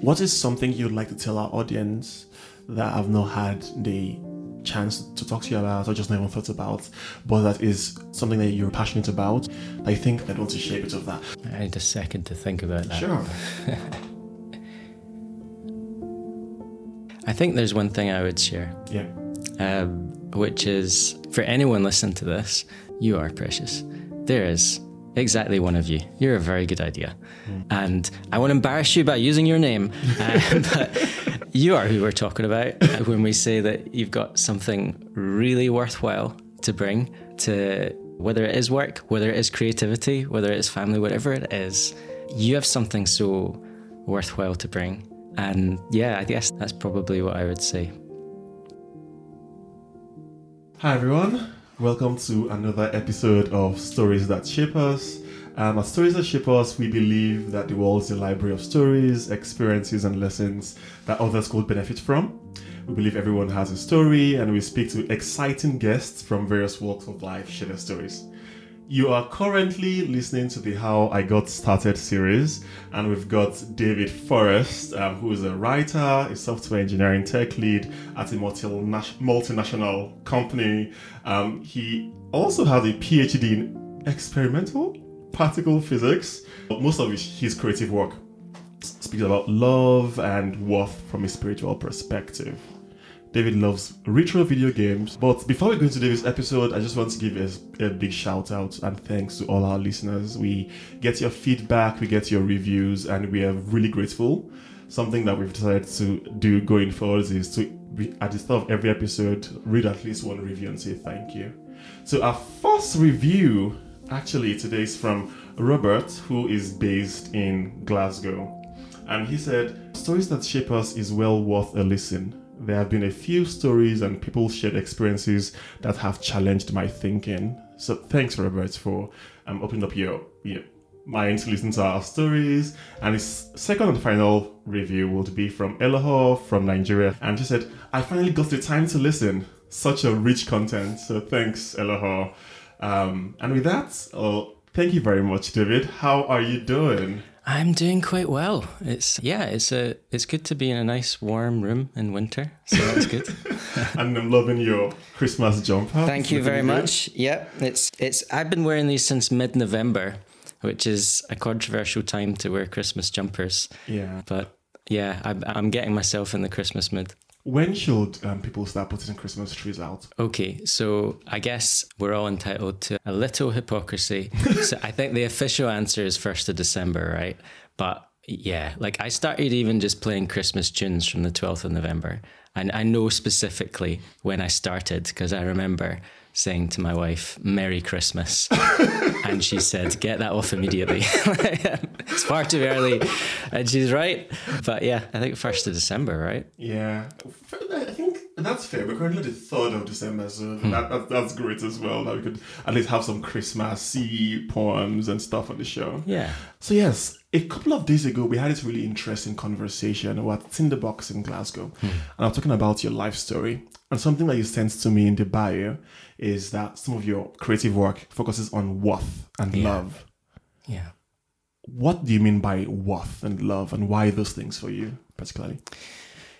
What is something you'd like to tell our audience that I've not had the chance to talk to you about or just not even thought about, but that is something that you're passionate about? I think I'd want to share a bit of that. I need a second to think about that. Sure. I think there's one thing I would share, Yeah. um, which is for anyone listening to this, you are precious. There is exactly one of you. You're a very good idea. And I won't embarrass you by using your name, uh, but you are who we're talking about when we say that you've got something really worthwhile to bring to whether it is work, whether it is creativity, whether it is family, whatever it is. You have something so worthwhile to bring. And yeah, I guess that's probably what I would say. Hi everyone, welcome to another episode of Stories That Shape Us. Um, at Stories That Shape Us, we believe that the world is a library of stories, experiences, and lessons that others could benefit from. We believe everyone has a story, and we speak to exciting guests from various walks of life share their stories. You are currently listening to the How I Got Started series, and we've got David Forrest, um, who is a writer, a software engineering tech lead at a multinational, company. Um, he also has a PhD in experimental particle physics. But most of his, his creative work speaks about love and worth from a spiritual perspective. David loves retro video games. But before we go into David's episode, I just want to give a, a big shout out and thanks to all our listeners. We get your feedback, we get your reviews, and we are really grateful. Something that we've decided to do going forward is to, at the start of every episode, read at least one review and say thank you. So, our first review actually today is from Robert, who is based in Glasgow. And he said, Stories that shape us is well worth a listen. There have been a few stories and people shared experiences that have challenged my thinking. So thanks, Robert, for um, opening up your, your mind to listen to our stories. And his second and final review would be from Elohor from Nigeria. And she said, I finally got the time to listen. Such a rich content. So thanks, Elohor. Um, and with that, oh, thank you very much, David. How are you doing? I'm doing quite well. It's yeah, it's a it's good to be in a nice warm room in winter, so that's good. and I'm loving your Christmas jumper. Thank you very good. much. Yep, it's it's I've been wearing these since mid-November, which is a controversial time to wear Christmas jumpers. Yeah. But yeah, I'm I'm getting myself in the Christmas mood. When should um, people start putting Christmas trees out? Okay, so I guess we're all entitled to a little hypocrisy. so I think the official answer is 1st of December, right? But yeah, like I started even just playing Christmas tunes from the 12th of November. And I know specifically when I started because I remember saying to my wife, Merry Christmas. and she said, Get that off immediately. it's far too early. And she's right. But yeah, I think 1st of December, right? Yeah, I think that's fair. We're currently the third of December, so hmm. that, that, that's great as well. That we could at least have some Christmassy poems and stuff on the show. Yeah. So yes, a couple of days ago we had this really interesting conversation about Tinderbox in Glasgow, hmm. and I'm talking about your life story. And something that you sent to me in the bio is that some of your creative work focuses on worth and Yeah. love. Yeah. What do you mean by worth and love, and why those things for you particularly?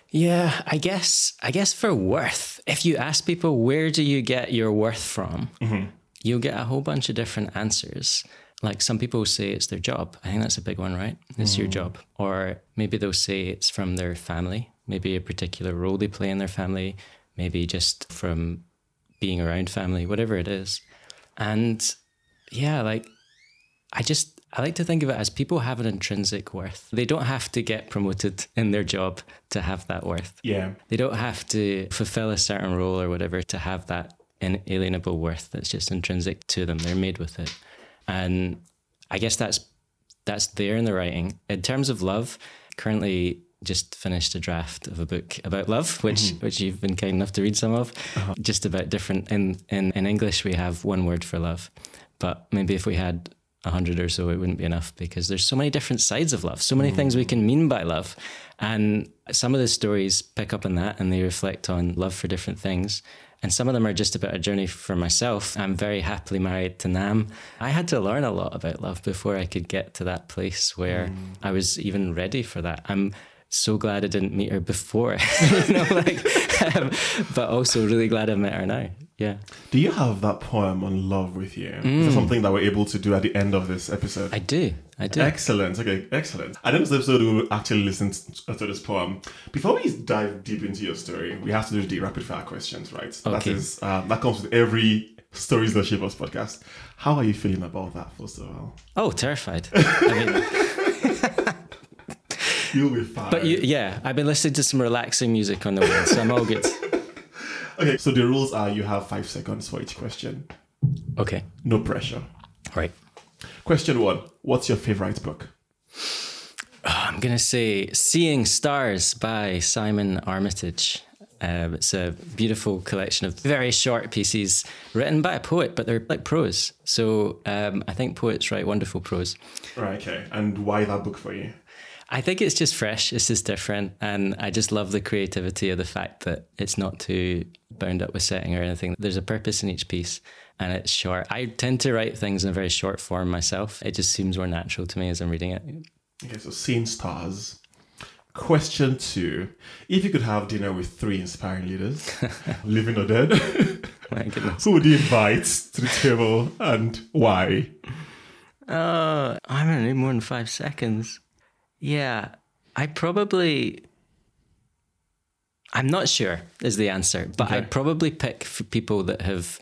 Yeah, I guess I guess for worth, if you ask people where do you get your worth from, mm-hmm. you'll get a whole bunch of different answers. Like some people say it's their job. I think that's a big one, right? It's your mm. job. Or maybe they'll say it's from their family, maybe a particular role they play in their family, maybe just from being around family, whatever it is. And yeah, like I just I like to think of it as people have an intrinsic worth. They don't have to get promoted in their job to have that worth. Yeah, They don't have to fulfill a certain role or whatever to have that inalienable worth that's just intrinsic to them. They're made with it. And I guess that's that's there in the writing. In terms of love, currently just finished a draft of a book about love, which mm-hmm. which you've been kind enough to read some of. Uh-huh. Just about different in, in in English we have one word for love. But maybe if we had a hundred or so, it wouldn't be enough because there's so many different sides of love, so many mm. things we can mean by love. And some of the stories pick up on that and they reflect on love for different things. And some of them are just about a journey for myself. I'm very happily married to Nam. I had to learn a lot about love before I could get to that place where I was even ready for that. I'm so glad I didn't meet her before, you know, like, um, but also really glad I met her now. Yeah. Do you have that poem on love with you? Is that something that we're able to do at the end of this episode? Mm. I do. I do. Excellent. Okay, excellent. At the end of this episode, we will actually listen to, to this poem. Before we dive deep into your story, we have to do the rapid fire questions, right? That Okay. is um, that comes with every Stories That Shape Us podcast. How are you feeling about that, first of all? Oh, terrified. I mean, You'll be fine. but you, yeah, I've been listening to some relaxing music on the way, so I'm all good. okay, so the rules are you have five seconds for each question. Okay. No pressure. Right. Question one What's your favorite book? I'm going to say Seeing Stars by Simon Armitage. Um, it's a beautiful collection of very short pieces written by a poet, but they're like prose. So um, I think poets write wonderful prose. Right, okay. And why that book for you? I think it's just fresh, it's just different. And I just love the creativity of the fact that it's not too bound up with setting or anything. There's a purpose in each piece and it's short. I tend to write things in a very short form myself. It just seems more natural to me as I'm reading it. Okay, so Seeing Stars. Question two. If you could have dinner with three inspiring leaders, living or dead, who would you invite to the table and why? Uh, oh, I'm gonna need more than five seconds. Yeah, I probably. I'm not sure is the answer, but Okay. I'd probably pick people that have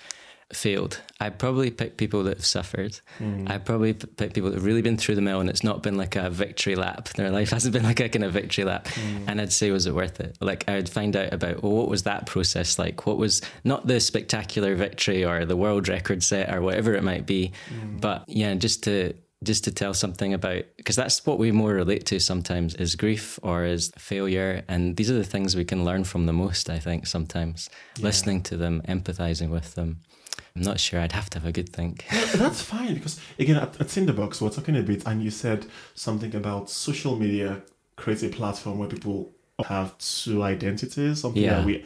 failed. I'd probably pick people that have suffered. Hmm. I'd probably pick people that have really been through the mill and it's not been like a victory lap. Their life hasn't been like a kind of victory lap. Hmm. And I'd say, was it worth it? Like, I would find out about, well, what was that process like? What was not the spectacular victory or the world record set or whatever it might be, hmm. but yeah, just to just to tell something about because that's what we more relate to sometimes is grief or is failure. And these are the things we can learn from the most i think sometimes. Listening to them empathizing with them. I'm not sure i'd have to have a good think. That's fine because again at, at Tinderbox we're talking a bit and you said something about social media creates a platform where people have two identities, something Yeah. that we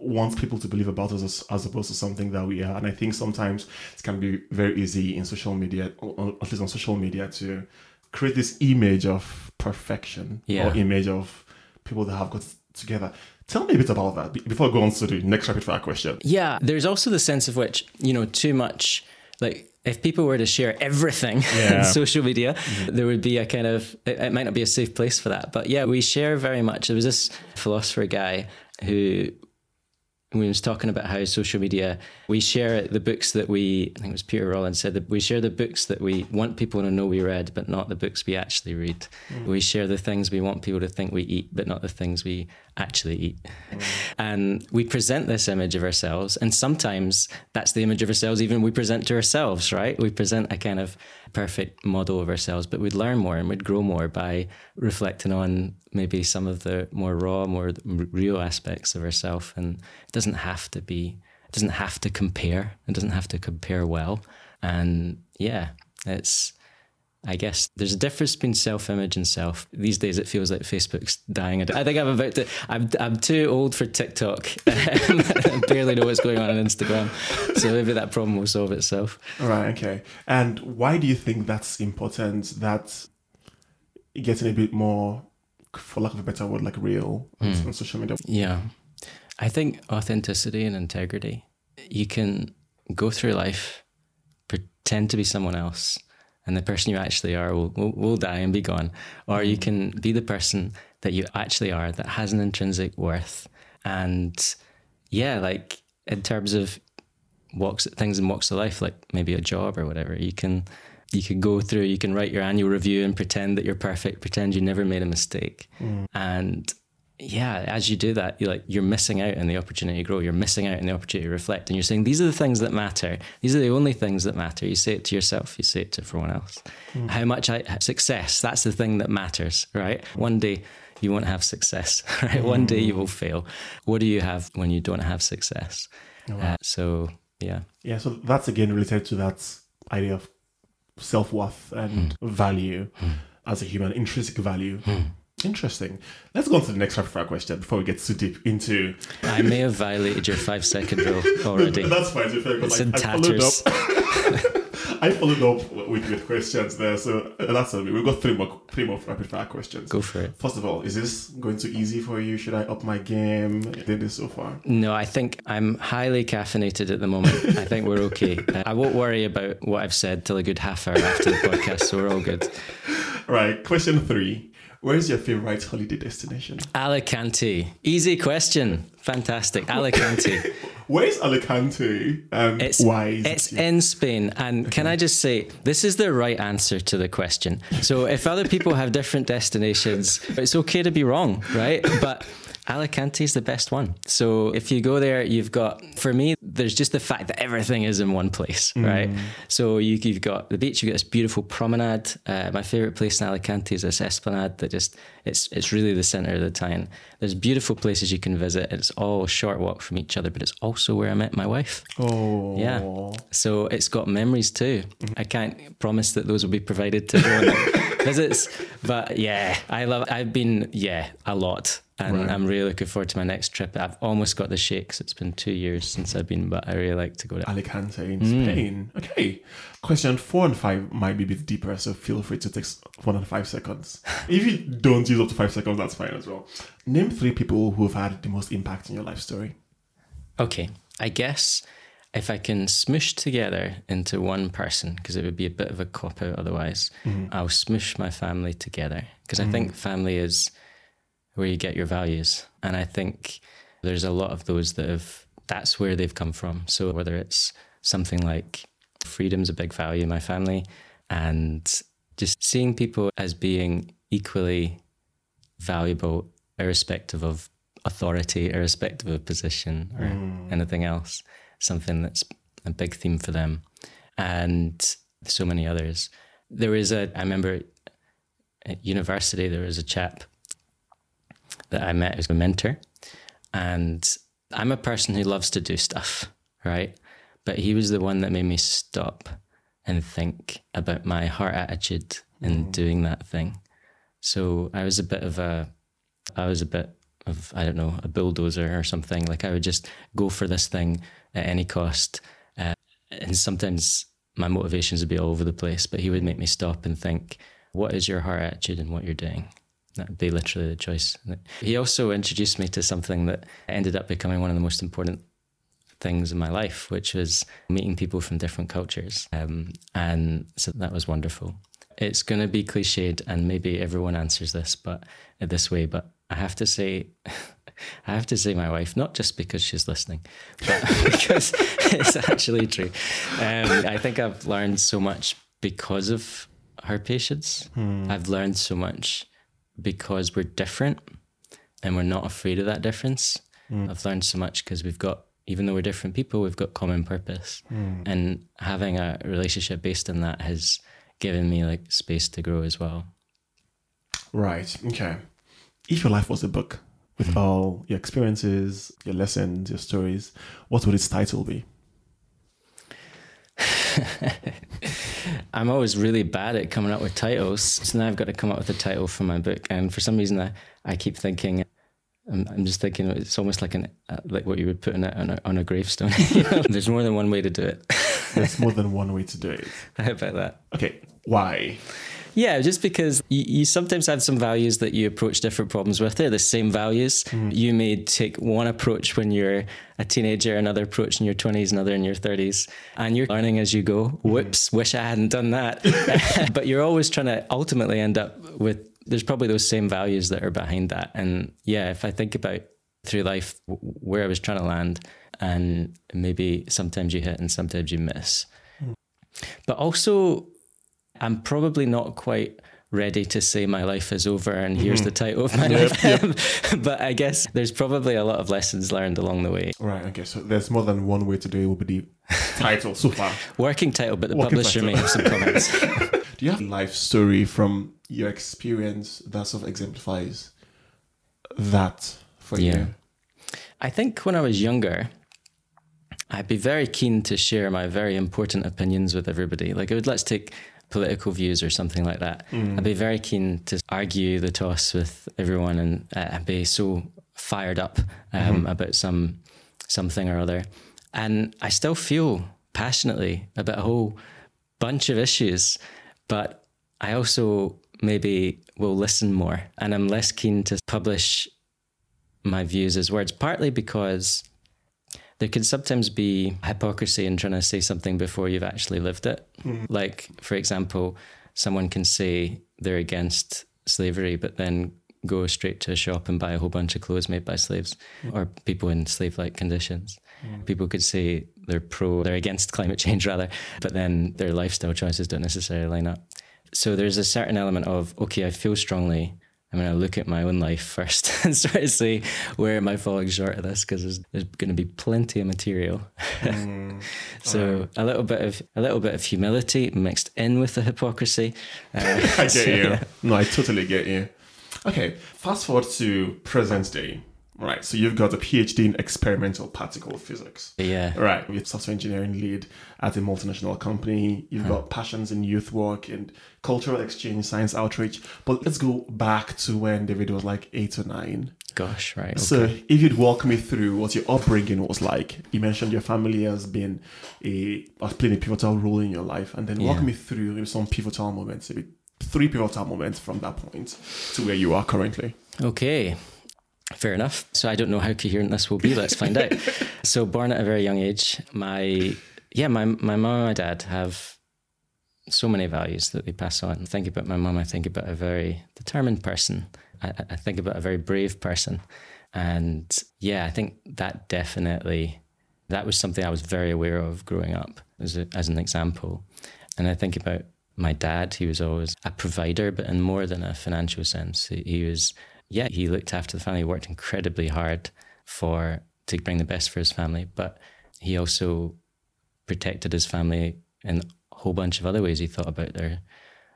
want people to believe about us as, as opposed to something that we are. And I think sometimes it can be very easy in social media, or, at least on social media, to create this image of perfection Yeah. or image of people that have got together. Tell me a bit about that before I go on to the next rapid fire question. yeah there's also the sense of which you know too much like if people were to share everything Yeah. on social media mm-hmm. there would be a kind of it, it might not be a safe place for that but yeah we share very much there was this philosopher guy who we was talking about how social media we share the books that we I think it was Peter Rollins said that we share the books that we want people to know we read but not the books we actually read. Mm. We share the things we want people to think we eat but not the things we actually eat. Mm. And we present this image of ourselves and sometimes that's the image of ourselves even we present to ourselves right? We present a kind of perfect model of ourselves but we'd learn more and we'd grow more by reflecting on maybe some of the more raw more real aspects of ourselves and it doesn't have to be it doesn't have to compare. It doesn't have to compare well. And yeah it's I guess there's a difference between self-image and self. These days, it feels like Facebook's dying. I think I'm about to. I'm I'm too old for TikTok. Um, I barely know what's going on on Instagram, so maybe that problem will solve itself. Right, okay. And why do you think that's important? That getting a bit more, for lack of a better word, like real on- hmm. on social media. Yeah, I think authenticity and integrity. You can go through life, pretend to be someone else, and the person you actually are will, will, will die and be gone. Or you can be the person that you actually are that has an intrinsic worth. And yeah, like in terms of walks things and walks of life, like maybe a job or whatever, you can you can go through, you can write your annual review and pretend that you're perfect, pretend you never made a mistake. Mm. And yeah, as you do that, you're like you're missing out on the opportunity to grow. You're missing out on the opportunity to reflect, and you're saying these are the things that matter. These are the only things that matter. You say it to yourself. You say it to everyone else. Mm. How much I success? That's the thing that matters, right? One day you won't have success, right? One day you will mm. fail. What do you have when you don't have success? Oh, uh, so yeah, Yeah, so that's again related to that idea of self worth and hmm. value hmm. as a human, intrinsic value. Hmm. Interesting. Let's go on to the next rapid fire question before we get too deep into. I may have violated your five second rule already. That's fine. To be fair, because It's I, in I followed tatters. up. I followed up with, with questions there, so that's a, we've got three more three more rapid fire questions. Go for it. First of all, is this going too easy for you? Should I up my game? Did this so far? No, I think I'm highly caffeinated at the moment. I think we're okay. Uh, I won't worry about what I've said till a good half hour after the podcast, so we're all good. Right. Question three. Where is your favorite holiday destination? Alicante. Easy question. Fantastic. Alicante. Where is Alicante? Um, It's why? Is it's it in Spain, and can I just say this is the right answer to the question. So if other people have different destinations, it's okay to be wrong, right? But Alicante is the best one. So if you go there, you've got for me, there's just the fact that everything is in one place, right? So you, you've got the beach, you've got this beautiful promenade. Uh, my favorite place in Alicante is this esplanade that just it's it's really the center of the town. There's beautiful places you can visit. It's all short walk from each other, but it's also where I met my wife. Oh. Yeah. So it's got memories too. I can't promise that those will be provided to everyone that visits, but yeah, I love. I've been yeah a lot, and Right. I'm really looking forward to my next trip. I've almost got the shakes. It's been two years since I've been, but I really like to go to. Alicante in Mm. Spain. Okay. Question four and five might be a bit deeper, so feel free to take one and five seconds. if you don't use up to five seconds, that's fine as well. Name three people who have had the most impact in your life story. Okay, I guess if I can smoosh together into one person, because it would be a bit of a cop out otherwise, I'll smoosh my family together. Because I think family is where you get your values. And I think there's a lot of those that have, that's where they've come from. So whether it's something like freedom's a big value in my family, and just seeing people as being equally valuable, irrespective of authority, irrespective of position or hmm. anything else. Something that's a big theme for them, and so many others. There is a, I remember at university, there was a chap that I met as a mentor, and I'm a person who loves to do stuff, right? But he was the one that made me stop and think about my heart attitude in doing that thing. So I was a bit of a, I was a bit of, I don't know, a bulldozer or something. Like I would just go for this thing at any cost. Uh, and sometimes my motivations would be all over the place, but he would make me stop and think, what is your heart attitude and what you're doing? That would be literally the choice. He also introduced me to something that ended up becoming one of the most important things in my life, which was meeting people from different cultures. Um, and so that was wonderful. It's going to be cliched, and maybe everyone answers this, but this way. But I have to say, I have to say, my wife, not just because she's listening, but because it's actually true. Um, I think I've learned so much because of her patience. I've learned so much because we're different and we're not afraid of that difference. Mm. I've learned so much because we've got, even though we're different people, we've got common purpose. Mm. And having a relationship based on that has given me like space to grow as well. Right. Okay. If your life was a book with mm. all your experiences, your lessons, your stories, what would its title be? I'm always really bad at coming up with titles. So now I've got to come up with a title for my book. And for some reason, I, I keep thinking, I'm, I'm just thinking it's almost like an uh, like what you would put in a, on, a, on a gravestone. you know? There's more than one way to do it. There's more than one way to do it. How about that? Okay. Why? Yeah, just because you, you sometimes have some values that you approach different problems with. They're the same values. Mm-hmm. You may take one approach when you're a teenager, another approach in your 20s, another in your 30s, and you're learning as you go. Mm-hmm. Whoops, wish I hadn't done that. but you're always trying to ultimately end up with, there's probably those same values that are behind that. And yeah, if I think about through life where I was trying to land, and maybe sometimes you hit and sometimes you miss. Mm. But also, I'm probably not quite ready to say my life is over and mm-hmm. here's the title of my life. but I guess there's probably a lot of lessons learned along the way. Right. Okay. So there's more than one way to do it. Will be the title so far. Working title, but the Working publisher title. may have some comments. Do you have a life story from your experience that sort of exemplifies that for Yeah. you? I think when I was younger, I'd be very keen to share my very important opinions with everybody. Like, I would let's take political views or something like that. I'd be very keen to argue the toss with everyone, and uh, be so fired up um, about some something or other. And I still feel passionately about a whole bunch of issues, but I also maybe will listen more and I'm less keen to publish my views as words, partly because there can sometimes be hypocrisy in trying to say something before you've actually lived it. Mm. Like, for example, someone can say they're against slavery, but then go straight to a shop and buy a whole bunch of clothes made by slaves mm. or people in slave like conditions. Mm. People could say they're pro, they're against climate change rather, but then their lifestyle choices don't necessarily line up. So there's a certain element of, okay, I feel strongly. I'm going to look at my own life first and sort of see where am I falling short of this because there's, there's going to be plenty of material. Mm, so right. a little bit of a little bit of humility mixed in with the hypocrisy. Uh, I get so, you. Yeah. No, I totally get you. Okay, fast forward to present day. Right, so you've got a PhD in experimental particle physics. Yeah. Right, you're software engineering lead at a multinational company. You've huh. got passions in youth work and cultural exchange, science outreach. But let's go back to when David was like eight or nine. Gosh, right. Okay. So if you'd walk me through what your upbringing was like, you mentioned your family has been a has played a pivotal role in your life, and then walk yeah. me through some pivotal moments, maybe three pivotal moments from that point to where you are currently. Okay. Fair enough. So I don't know how coherent this will be. Let's find out. So born at a very young age, my yeah, my my mom and my dad have so many values that they pass on. I think about my mom, I think about a very determined person. I, I think about a very brave person. And yeah, I think that definitely that was something I was very aware of growing up as a, as an example. And I think about my dad. He was always a provider, but in more than a financial sense. He, he was yeah, he looked after the family, worked incredibly hard for to bring the best for his family, but he also protected his family in a whole bunch of other ways. He thought about their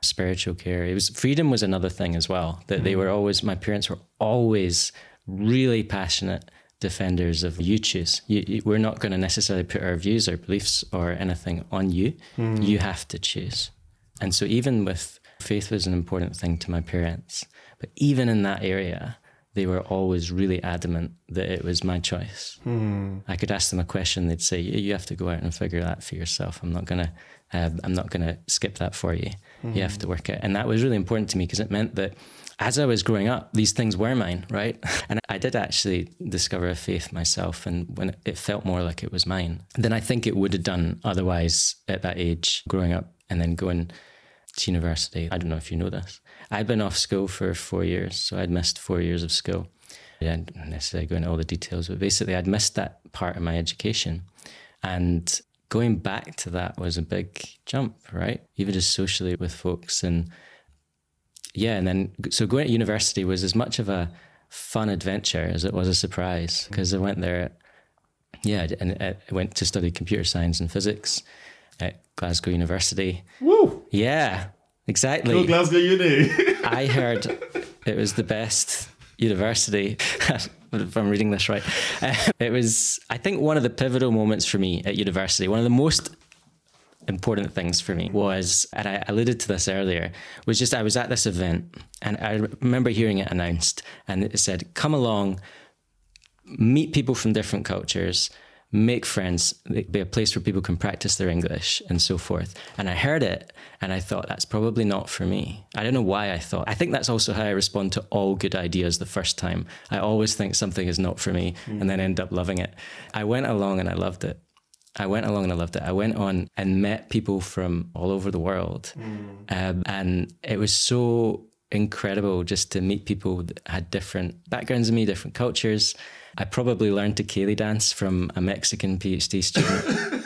spiritual care. It was freedom was another thing as well. That mm-hmm. they were always my parents were always really passionate defenders of you choose. You, you, we're not going to necessarily put our views or beliefs or anything on you. Mm. You have to choose. And so even with faith was an important thing to my parents. But even in that area, they were always really adamant that it was my choice. Hmm. I could ask them a question, they'd say, "You have to go out and figure that for yourself. I'm not gonna, uh, I'm not gonna skip that for you. Hmm. You have to work it." And that was really important to me because it meant that as I was growing up, these things were mine, right? And I did actually discover a faith myself, and when it felt more like it was mine than I think it would have done otherwise at that age, growing up and then going to university. I don't know if you know this. I'd been off school for four years, so I'd missed four years of school. I didn't necessarily go into all the details, but basically, I'd missed that part of my education. And going back to that was a big jump, right? Even just socially with folks. And yeah, and then so going to university was as much of a fun adventure as it was a surprise because I went there, yeah, and I went to study computer science and physics at Glasgow University. Woo! Yeah, exactly. Go Glasgow Uni. I heard it was the best university. if I'm reading this right, uh, it was. I think one of the pivotal moments for me at university. One of the most important things for me was, and I alluded to this earlier, was just I was at this event and I remember hearing it announced, and it said, "Come along." Meet people from different cultures, make friends, be a place where people can practice their English and so forth. And I heard it and I thought, that's probably not for me. I don't know why I thought. I think that's also how I respond to all good ideas the first time. I always think something is not for me mm. and then end up loving it. I went along and I loved it. I went along and I loved it. I went on and met people from all over the world. Mm. Um, and it was so incredible just to meet people that had different backgrounds than me, different cultures. I probably learned to ceilidh dance from a Mexican PhD student.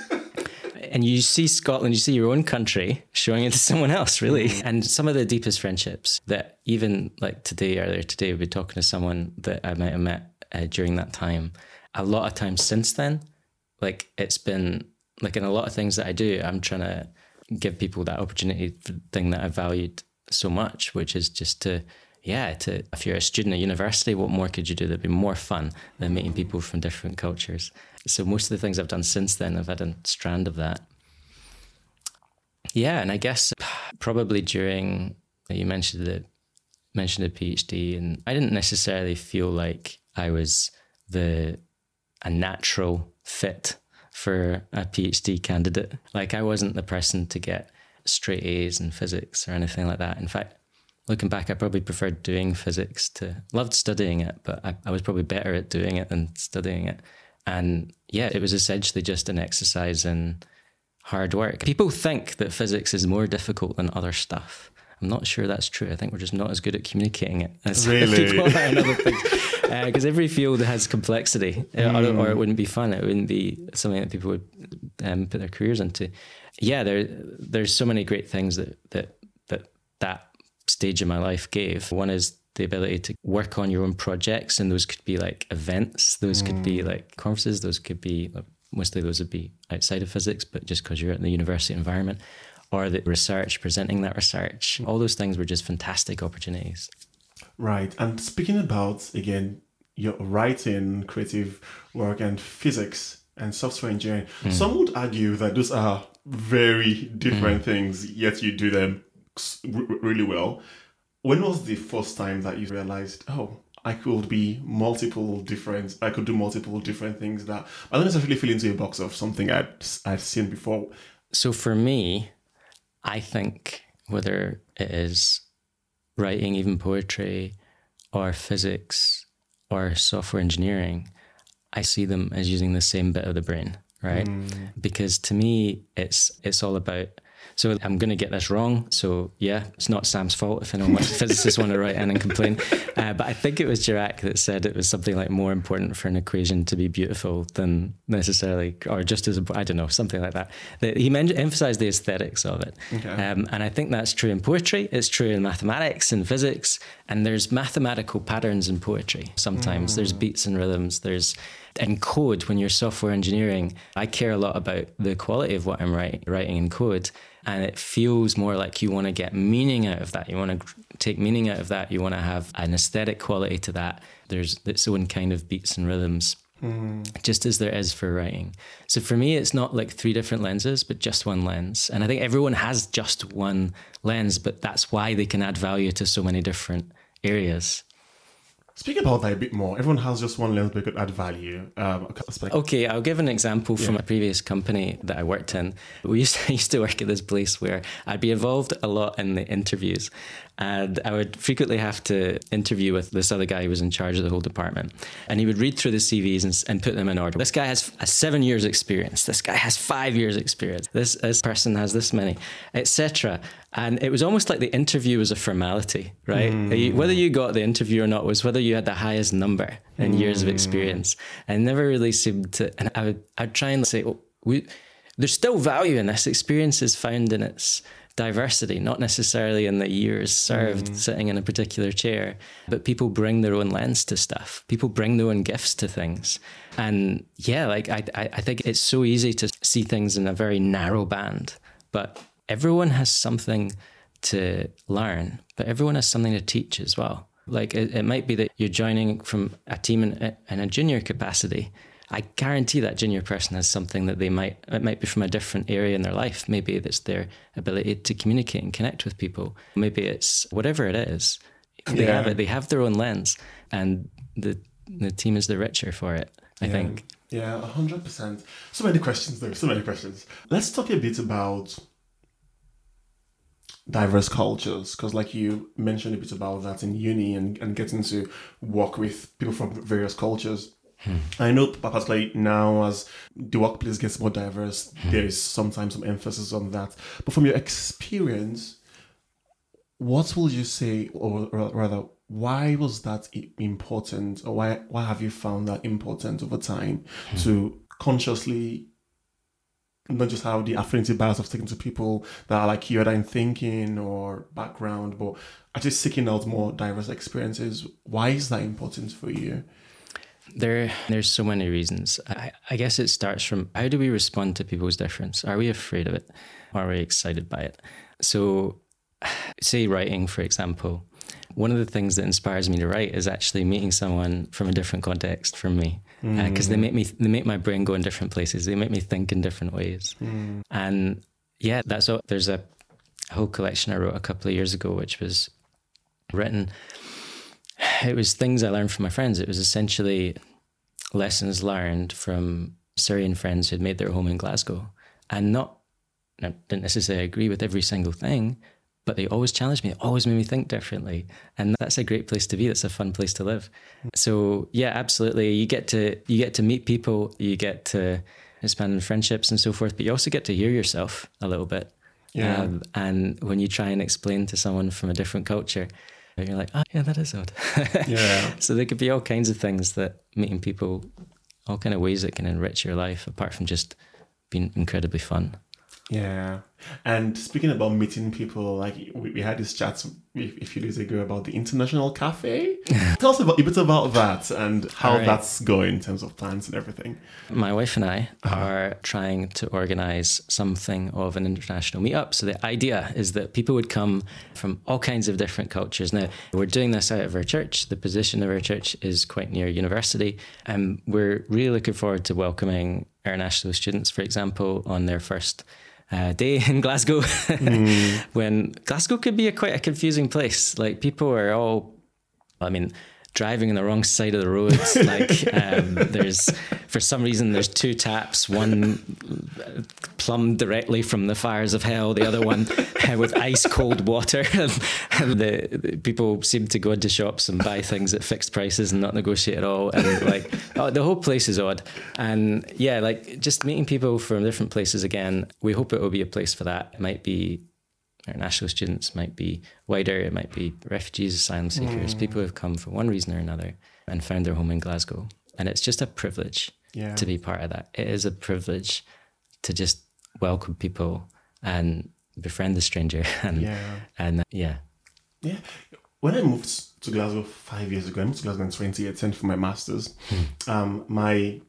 and you see Scotland, you see your own country showing it to someone else, really. Mm-hmm. And some of the deepest friendships that even like today, earlier today, we'll be talking to someone that I might have met uh, during that time. A lot of times since then, like it's been like in a lot of things that I do, I'm trying to give people that opportunity thing that I valued so much, which is just to yeah, to if you're a student at university, what more could you do that'd be more fun than meeting people from different cultures? So most of the things I've done since then, I've had a strand of that. Yeah, and I guess probably during you mentioned the mentioned a PhD, and I didn't necessarily feel like I was the a natural fit for a PhD candidate. Like I wasn't the person to get straight A's in physics or anything like that. In fact, looking back, I probably preferred doing physics to loved studying it, but I, I was probably better at doing it than studying it. And yeah, it was essentially just an exercise in hard work. People think that physics is more difficult than other stuff. I'm not sure that's true. I think we're just not as good at communicating it as really? people are in other things. Because uh, every field has complexity, mm. or, or, it wouldn't be fun. It wouldn't be something that people would um, put their careers into. Yeah, there there's so many great things that that that that stage of my life gave. One is the ability to work on your own projects, and those could be like events, those mm. could be mm. like conferences, those could be mostly those would be outside of physics, but just because you're in the university environment, or the research, presenting that research, all those things were just fantastic opportunities. Right, and speaking about again your writing, creative work, and physics and software engineering, mm. some would argue that those are very different mm. things, yet you do them really well. When was the first time that you realized, oh, I could be multiple different, I could do multiple different things that I don't necessarily fit into a box of something I'd, I've seen before? So for me, I think whether it is writing, even poetry, or physics, or software engineering, I see them as using the same bit of the brain, right? Mm. Because to me, it's it's all about so I'm going to get this wrong. So yeah, it's not Sam's fault if anyone wants, physicists want to write in and complain. Uh, but I think it was Dirac that said it was something like more important for an equation to be beautiful than necessarily, or just as I don't know, something like that. he emphasized the aesthetics of it, okay. um, and I think that's true in poetry. It's true in mathematics and physics, and there's mathematical patterns in poetry. Sometimes mm. there's beats and rhythms. There's in code when you're software engineering. I care a lot about the quality of what I'm write, writing in code and it feels more like you want to get meaning out of that. You want to take meaning out of that. You want to have an aesthetic quality to that. There's its own kind of beats and rhythms, mm. just as there is for writing. So for me, it's not like three different lenses, but just one lens. And I think everyone has just one lens, but that's why they can add value to so many different areas. Speak about that a bit more. Everyone has just one lens, but could add value. Um, okay, I'll give an example from yeah. a previous company that I worked in. We used to, used to work at this place where I'd be involved a lot in the interviews, and I would frequently have to interview with this other guy who was in charge of the whole department. And he would read through the CVs and, and put them in order. This guy has a seven years experience. This guy has five years experience. This, this person has this many, etc. And it was almost like the interview was a formality, right? Mm. Whether you got the interview or not was whether you had the highest number in mm. years of experience. And never really seemed to, and I would, I'd try and say, oh, we, there's still value in this. Experience is found in its diversity, not necessarily in the years served mm. sitting in a particular chair, but people bring their own lens to stuff. People bring their own gifts to things. And yeah, like I, I think it's so easy to see things in a very narrow band, but everyone has something to learn, but everyone has something to teach as well. Like it, it might be that you're joining from a team in, in a junior capacity, I guarantee that junior person has something that they might it might be from a different area in their life. Maybe it's their ability to communicate and connect with people. Maybe it's whatever it is. They yeah. have it. They have their own lens, and the the team is the richer for it. I yeah. think. Yeah, hundred percent. So many questions there. So many questions. Let's talk a bit about diverse cultures because like you mentioned a bit about that in uni and, and getting to work with people from various cultures Hmm. I know particularly now as the workplace gets more diverse, hmm. there is sometimes some emphasis on that. But from your experience, what will you say, or rather, why was that important, or why why have you found that important over time hmm. to consciously not just have the affinity bias of sticking to people that are like you either in thinking or background, but actually seeking out more diverse experiences. Why is that important for you? There, there's so many reasons. I, I, guess it starts from how do we respond to people's difference? Are we afraid of it? Are we excited by it? So, say writing, for example, one of the things that inspires me to write is actually meeting someone from a different context from me, because mm. uh, they make me they make my brain go in different places. They make me think in different ways, mm. and yeah, that's all. There's a whole collection I wrote a couple of years ago, which was written it was things I learned from my friends. It was essentially lessons learned from Syrian friends who'd made their home in Glasgow. And not I didn't necessarily agree with every single thing, but they always challenged me, always made me think differently. And that's a great place to be. That's a fun place to live. So yeah, absolutely. You get to you get to meet people, you get to expand friendships and so forth, but you also get to hear yourself a little bit. Yeah. Um, and when you try and explain to someone from a different culture, you're like, oh yeah, that is odd. Yeah. so there could be all kinds of things that meeting people, all kind of ways that can enrich your life, apart from just being incredibly fun. Yeah. And speaking about meeting people, like we, we had this chat a few days ago about the International Cafe. Tell us about, a bit about that and how right. that's going in terms of plans and everything. My wife and I uh-huh. are trying to organize something of an international meetup. So the idea is that people would come from all kinds of different cultures. Now, we're doing this out of our church. The position of our church is quite near university. And we're really looking forward to welcoming international students, for example, on their first uh, day in Glasgow, when Glasgow could be a quite a confusing place. Like people are all I mean, driving on the wrong side of the road. like um, there's, for some reason, there's two taps. One plumbed directly from the fires of hell. The other one uh, with ice cold water. and the, the people seem to go into shops and buy things at fixed prices and not negotiate at all. And like, oh, the whole place is odd. And yeah, like just meeting people from different places again. We hope it will be a place for that. It might be international students might be wider, it might be refugees, asylum seekers, people who have come for one reason or another and found their home in Glasgow. And it's just a privilege Yeah. to be part of that. It is a privilege to just welcome people and befriend the stranger. And Yeah. and uh, yeah. Yeah. When I moved to Glasgow five years ago, I moved to Glasgow in 2018 for my master's. Um, my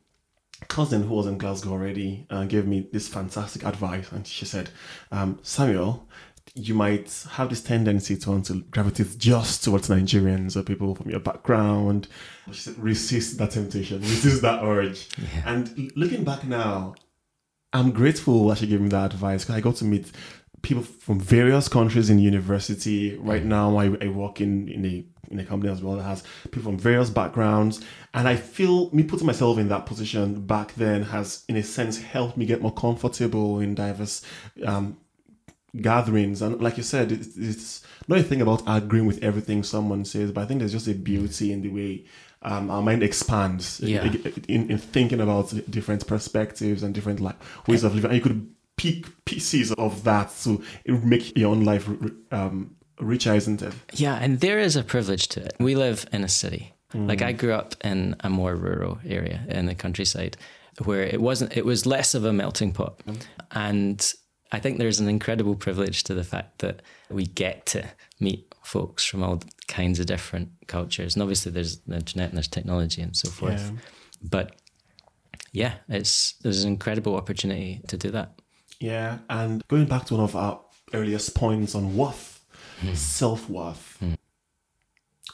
cousin, who was in Glasgow already, uh, gave me this fantastic advice. And she said, um, Samuel, you might have this tendency to want to gravitate just towards Nigerians or people from your background. Resist that temptation, resist that urge. And looking back now, I'm grateful that she gave me that advice because I got to meet people from various countries in university. Right now, I, I work in, in a in a company as well that has people from various backgrounds, and I feel me putting myself in that position back then has, in a sense, helped me get more comfortable in diverse um, gatherings. And like you said, it, it's not a thing about agreeing with everything someone says, but I think there's just a beauty in the way um, our mind expands Yeah. in, in thinking about different perspectives and different like ways of living. And you could pick pieces of that to make your own life um, richer, isn't it? Yeah, and there is a privilege to it. We live in a city. Like I grew up in a more rural area in the countryside where it wasn't it was less of a melting pot. And I think there's an incredible privilege to the fact that we get to meet folks from all kinds of different cultures. And obviously there's the internet and there's technology and so forth. Yeah. But yeah, it's there's an incredible opportunity to do that. Yeah, and going back to one of our earliest points on worth, hmm. self worth. Hmm.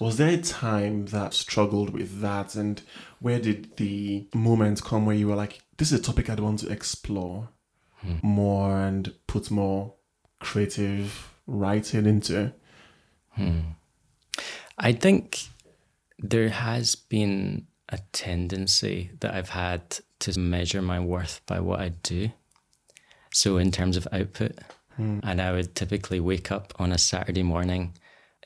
Was there a time that struggled with that, and where did the moment come where you were like, "This is a topic I'd want to explore more and put more creative writing into"? Hmm. I think there has been a tendency that I've had to measure my worth by what I do. So, in terms of output, hmm. and I would typically wake up on a Saturday morning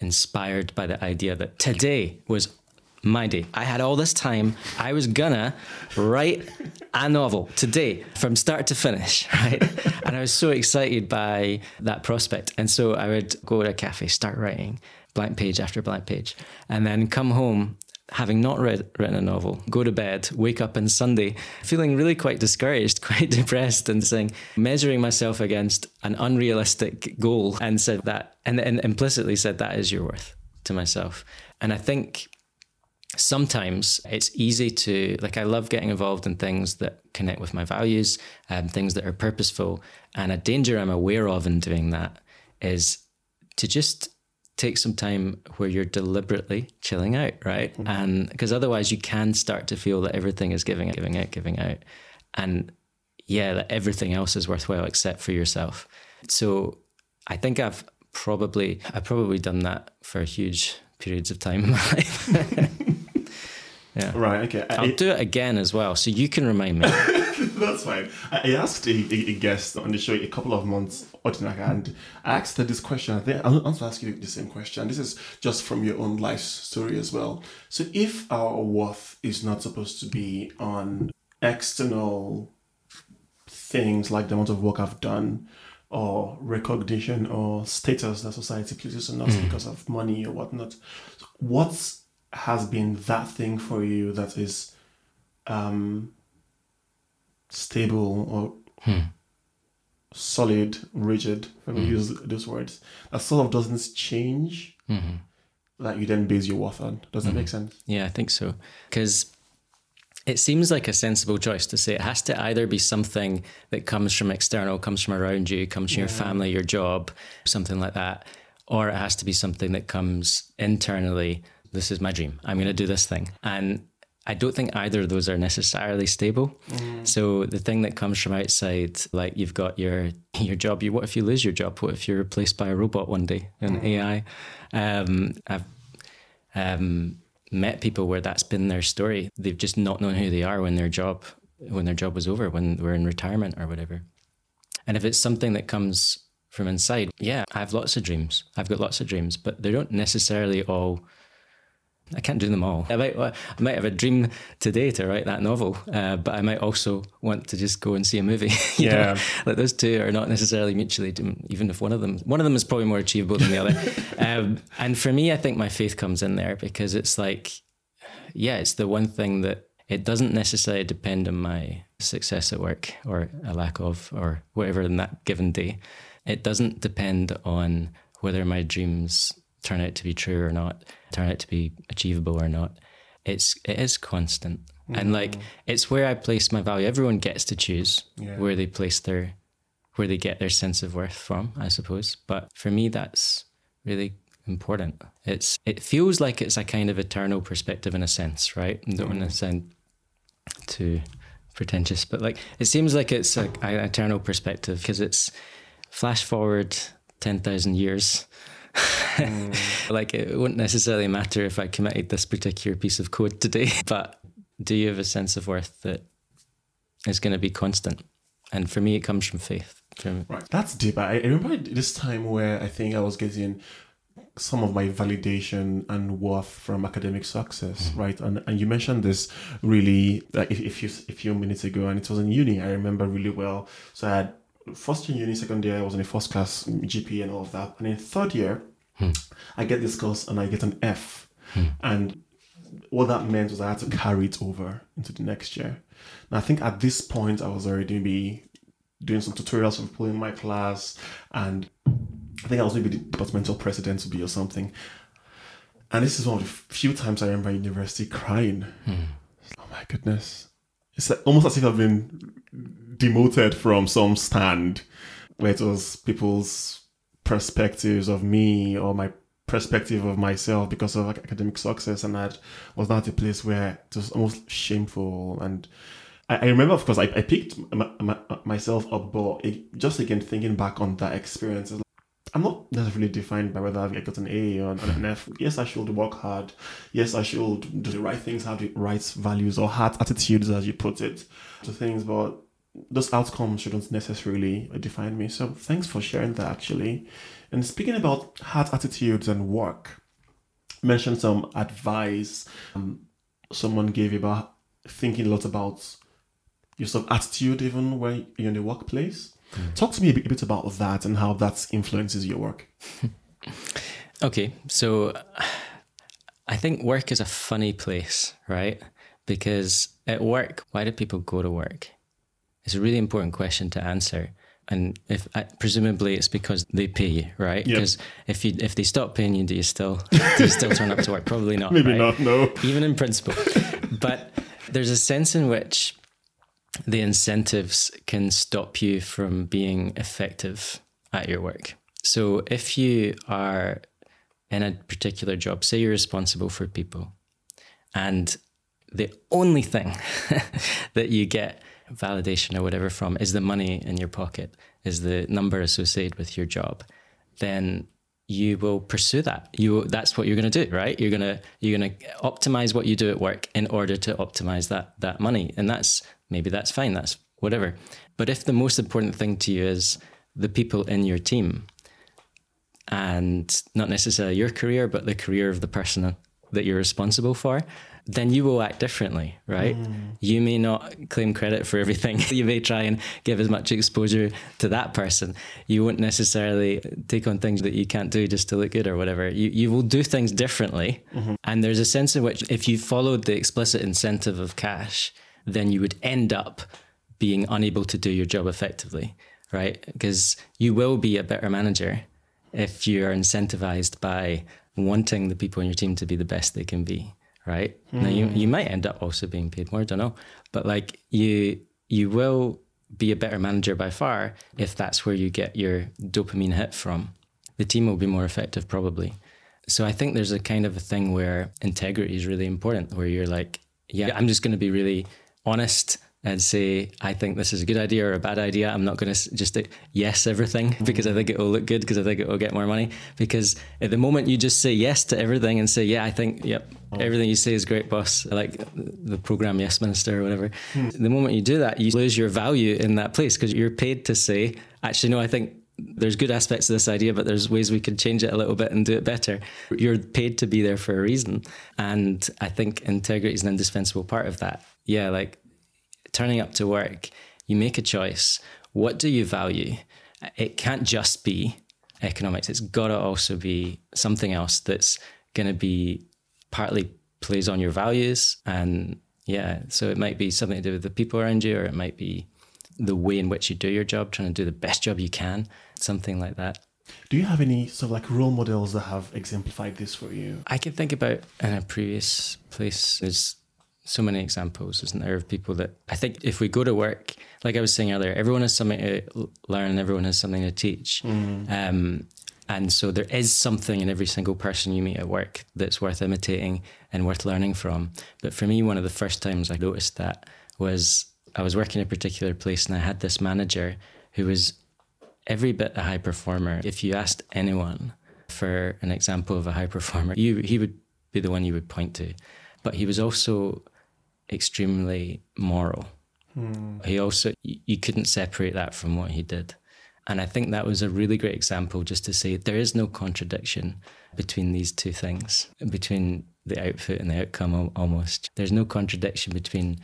inspired by the idea that today was my day. I had all this time. I was gonna write a novel today from start to finish, right? and I was so excited by that prospect. And so I would go to a cafe, start writing blank page after blank page, and then come home having not read, written a novel, go to bed, wake up on Sunday, feeling really quite discouraged, quite depressed, and saying, measuring myself against an unrealistic goal, and said that, and, and implicitly said, that is your worth to myself. And I think sometimes it's easy to like i love getting involved in things that connect with my values and things that are purposeful. And a danger i'm aware of in doing that is to just take some time where you're deliberately chilling out right? Mm-hmm. And because otherwise you can start to feel that everything is giving out giving out giving out. And yeah that everything else is worthwhile except for yourself. So i think i've probably i've probably done that for huge periods of time in my life yeah Right. Okay. I- I'll do it again as well, so you can remind me. That's fine. I asked a, a, guest on the show a couple of months, and I asked her this question. I think I want to ask you the same question. This is just from your own life story as well. So, if our worth is not supposed to be on external things like the amount of work I've done, or recognition or status that society places on us mm. because of money or whatnot, what has been that thing for you that is um, stable or hmm. solid, rigid, if I mm. use those words, that sort of doesn't change mm-hmm. that you then base your worth on. Does that mm-hmm. make sense? Yeah, I think so. Because it seems like a sensible choice to say it has to either be something that comes from external, comes from around you, comes from yeah. your family, your job, something like that, or it has to be something that comes internally. This is my dream. I'm going to do this thing. And I don't think either of those are necessarily stable. Mm. So the thing that comes from outside, like you've got your your job. You what if you lose your job? What if you're replaced by a robot one day, an mm. AI? Um, I've um, met people where that's been their story. They've just not known who they are when their job when their job was over, when we're in retirement or whatever. And if it's something that comes from inside, yeah, I have lots of dreams. I've got lots of dreams, but they don't necessarily all I can't do them all. I might, I might have a dream today to write that novel, uh, but I might also want to just go and see a movie. yeah, know? like those two are not necessarily mutually. Even if one of them, one of them is probably more achievable than the other. um, and for me, I think my faith comes in there because it's like, yeah, it's the one thing that it doesn't necessarily depend on my success at work or a lack of or whatever in that given day. It doesn't depend on whether my dreams turn out to be true or not, turn out to be achievable or not. It's it is constant. Mm. And like it's where I place my value. Everyone gets to choose yeah. where they place their where they get their sense of worth from, I suppose. But for me that's really important. It's it feels like it's a kind of eternal perspective in a sense, right? I don't mm. want to sound too pretentious, but like it seems like it's an eternal perspective because it's flash forward ten thousand years mm. like it wouldn't necessarily matter if I committed this particular piece of code today, but do you have a sense of worth that is going to be constant? And for me, it comes from faith. From right, that's deep. I, I remember this time where I think I was getting some of my validation and worth from academic success, mm right? And and you mentioned this really like if, if you a few minutes ago, and it was in uni. I remember really well. So I had first year uni, second year, I was in a first class GP and all of that. And in third year, hmm. I get this course and I get an F. Hmm. And what that meant was I had to carry it over into the next year. And I think at this point, I was already maybe doing some tutorials for people in my class. And I think I was maybe the departmental president to be or something. And this is one of the few times I remember university crying. Hmm. Oh my goodness. It's almost as if I've been demoted from some stand where it was people's perspectives of me or my perspective of myself because of academic success and that was not a place where it was almost shameful and I, I remember of course I, I picked my, my, myself up but it, just again thinking back on that experience I'm not necessarily defined by whether I've got an A or an F. Yes, I should work hard. Yes, I should do the right things, have the right values or heart attitudes, as you put it, to things. But those outcomes shouldn't necessarily define me. So thanks for sharing that actually. And speaking about heart attitudes and work, mention some advice um, someone gave you about thinking a lot about your sort of attitude even when you're in the workplace. Mm. Talk to me a bit, a bit about that and how that influences your work. okay, so I think work is a funny place, right? Because at work, why do people go to work? It's a really important question to answer. And if presumably it's because they pay you, right? Because yep. if you if they stop paying you, do you still do you still turn up to work? Probably not. Maybe right? not. No. Even in principle, but there's a sense in which the incentives can stop you from being effective at your work. So if you are in a particular job, say you're responsible for people, and the only thing that you get validation or whatever from is the money in your pocket, is the number associated with your job, then you will pursue that. You that's what you're going to do, right? You're gonna you're gonna optimize what you do at work in order to optimize that that money, and that's maybe that's fine. That's whatever. But if the most important thing to you is the people in your team and not necessarily your career, but the career of the person that you're responsible for, then you will act differently, right? Mm. You may not claim credit for everything. you may try and give as much exposure to that person. You won't necessarily take on things that you can't do just to look good or whatever. You, you will do things differently. Mm-hmm. And there's a sense in which if you followed the explicit incentive of cash, then you would end up being unable to do your job effectively, right? Because you will be a better manager if you're incentivized by wanting the people in your team to be the best they can be right? Mm. Now you you might end up also being paid more, I don't know. But like you you will be a better manager by far if that's where you get your dopamine hit from. The team will be more effective probably. So I think there's a kind of a thing where integrity is really important where you're like, yeah, I'm just going to be really honest and say, I think this is a good idea or a bad idea. I'm not going to just yes everything because I think it will look good because I think it will get more money. Because at the moment you just say yes to everything and say, yeah, I think, yep, oh. everything you say is great, boss. Like the program Yes Minister or whatever. Hmm. The moment you do that, you lose your value in that place because you're paid to say, actually, no, I think there's good aspects of this idea, but there's ways we could change it a little bit and do it better. You're paid to be there for a reason. And I think integrity is an indispensable part of that. Yeah, like turning up to work, you make a choice. What do you value? It can't just be economics. It's got to also be something else that's going to be partly plays on your values. And yeah, so it might be something to do with the people around you, or it might be the way in which you do your job, trying to do the best job you can, something like that. Do you have any sort of like role models that have exemplified this for you? I can think about in a previous place. There's so many examples, isn't there, of people that I think if we go to work, like I was saying earlier, everyone has something to learn and everyone has something to teach. Mm. Um, and so there is something in every single person you meet at work that's worth imitating and worth learning from. But for me, one of the first times I noticed that was I was working in a particular place and I had this manager who was every bit a high performer. If you asked anyone for an example of a high performer, you, he would be the one you would point to. But he was also extremely moral. Hmm. He also, you couldn't separate that from what he did. And I think that was a really great example just to say there is no contradiction between these two things, between the output and the outcome almost. There's no contradiction between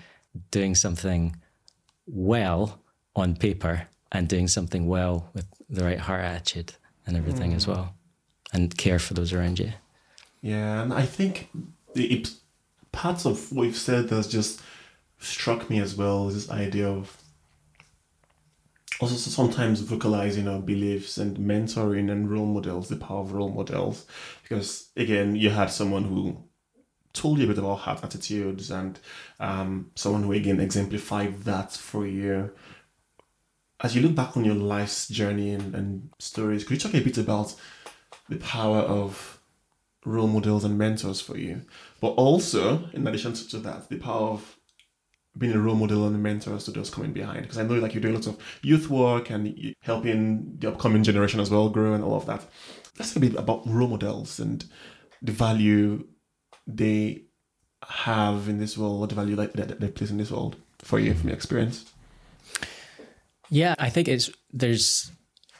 doing something well on paper and doing something well with the right heart attitude and everything mm. as hmm. well, and care for those around you. Yeah, and I think it, parts of what you've said that's just struck me as well is this idea of also sometimes vocalizing our beliefs and mentoring and role models, the power of role models. Because again, you had someone who told you a bit about heart attitudes and um, someone who again exemplified that for you. As you look back on your life's journey and, and stories, could you talk a bit about the power of role models and mentors for you. But also, in addition to, that, the power of being a role model and a mentor to those coming behind. Because I know like you're doing lots of youth work and helping the upcoming generation as well grow and all of that. Talk a bit about role models and the value they have in this world, the value that, that they place in this world for you from your experience. Yeah, I think it's there's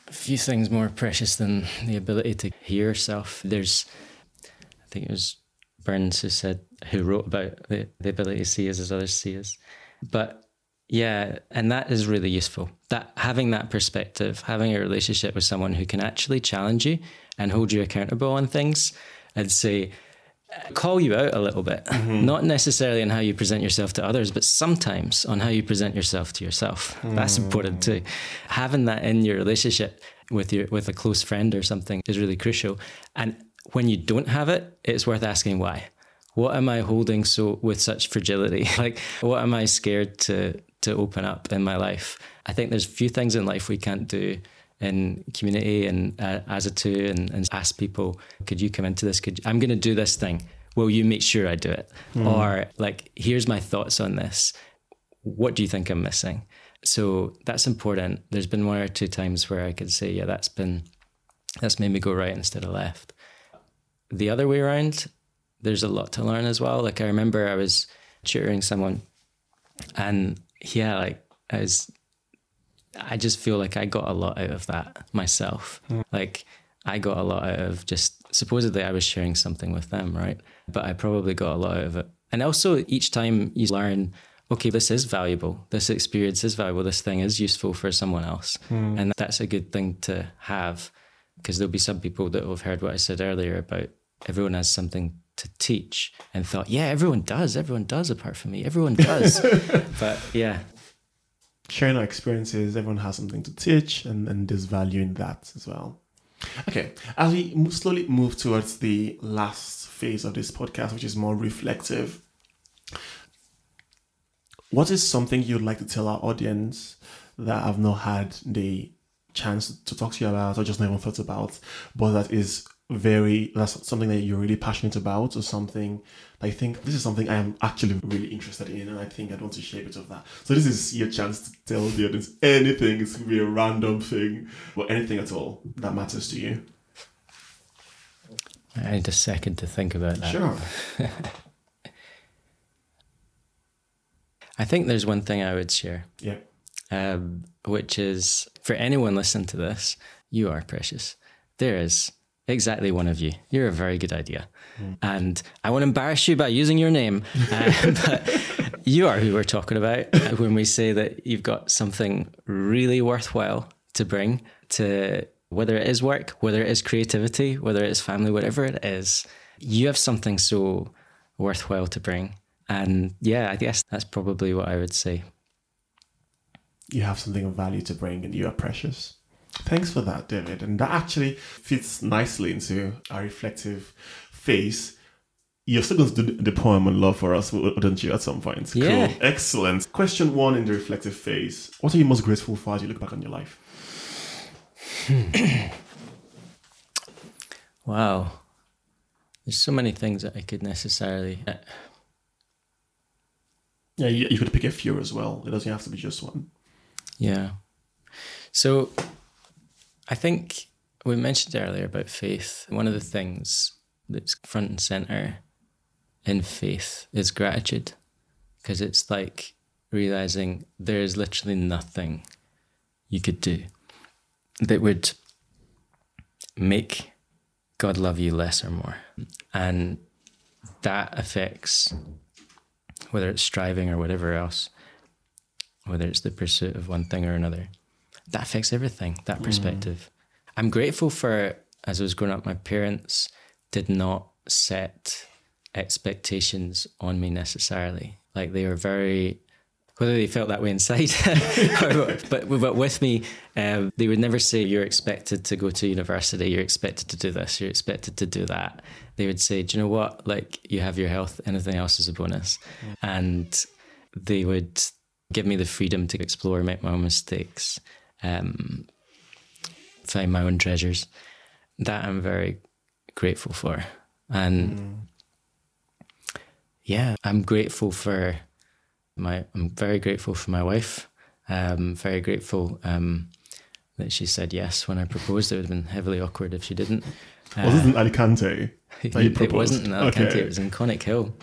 a few things more precious than the ability to hear yourself. There's I think it was Burns who said, who wrote about the, the ability to see us as others see us. But yeah, and that is really useful. That having that perspective, having a relationship with someone who can actually challenge you and hold you accountable on things and say, call you out a little bit, mm-hmm. not necessarily on how you present yourself to others, but sometimes on how you present yourself to yourself. Mm. That's important too. Having that in your relationship with your with a close friend or something is really crucial. And when you don't have it, it's worth asking why. What am I holding so with such fragility? like, what am I scared to to open up in my life? I think there's a few things in life we can't do in community and uh, as a two and, and, ask people, could you come into this? Could I'm going to do this thing. Will you make sure I do it? Mm. Or like, here's my thoughts on this. What do you think I'm missing? So that's important. There's been one or two times where I could say, yeah, that's been that's made me go right instead of left the other way around, there's a lot to learn as well. Like I remember I was tutoring someone and yeah, like as I just feel like I got a lot out of that myself. Mm. Like I got a lot out of just supposedly I was sharing something with them, right? But I probably got a lot out of it. And also each time you learn, okay, this is valuable. This experience is valuable. This thing is useful for someone else. Mm. And that's a good thing to have because there'll be some people that have heard what I said earlier about everyone has something to teach and thought, yeah, everyone does. Everyone does apart from me. Everyone does. but yeah, Sharing our experiences, everyone has something to teach, and, and there's value in that as well. Okay, as we mo- slowly move towards the last phase of this podcast, which is more reflective, what is something you'd like to tell our audience that I've not had the chance to talk to you about or just never thought about, but that is very that's something that you're really passionate about or something I think this is something I am actually really interested in and I think I'd want to share a bit of that. So this is your chance to tell the audience anything. It's gonna be a random thing, or anything at all that matters to you. I need a second to think about that. Sure. I think there's one thing I would share, Yeah. um, which is for anyone listening to this, you are precious. There is exactly one of you. You're a very good idea. And I won't embarrass you by using your name, uh, but you are who we're talking about when we say that you've got something really worthwhile to bring to whether it is work, whether it is creativity, whether it is family, whatever it is, you have something so worthwhile to bring. And yeah, I guess that's probably what I would say. You have something of value to bring and you are precious. Thanks for that, David. And that actually fits nicely into our reflective phase. You're still going to do the poem on love for us, wouldn't you, at some point? Yeah. Cool. Excellent. Question one in the reflective phase What are you most grateful for as you look back on your life? Wow. There's so many things that I could necessarily. uh, Yeah, you, you could pick a few as well. It doesn't have to be just one. Yeah. So I think we mentioned earlier about faith. One of the things that's front and center in faith is gratitude because it's like realizing there is literally nothing you could do that would make God love you less or more. And that affects whether it's striving or whatever else, whether it's the pursuit of one thing or another. That affects everything, that perspective. I'm grateful for, as I was growing up, my parents did not set expectations on me necessarily. Like they were very, whether they felt that way inside, or, but but with me, um, they would never say you're expected to go to university, you're expected to do this, you're expected to do that. They would say, do you know what? Like you have your health, anything else is a bonus, and they would give me the freedom to explore, and make my own mistakes, um, find my own treasures. That I'm very grateful for, and yeah, I'm grateful for my. I'm very grateful for my wife. Um, very grateful um, that she said yes when I proposed. It would have been heavily awkward if she didn't. Was it in Alicante? that you it wasn't in Alicante. Okay. It was in Conic Hill.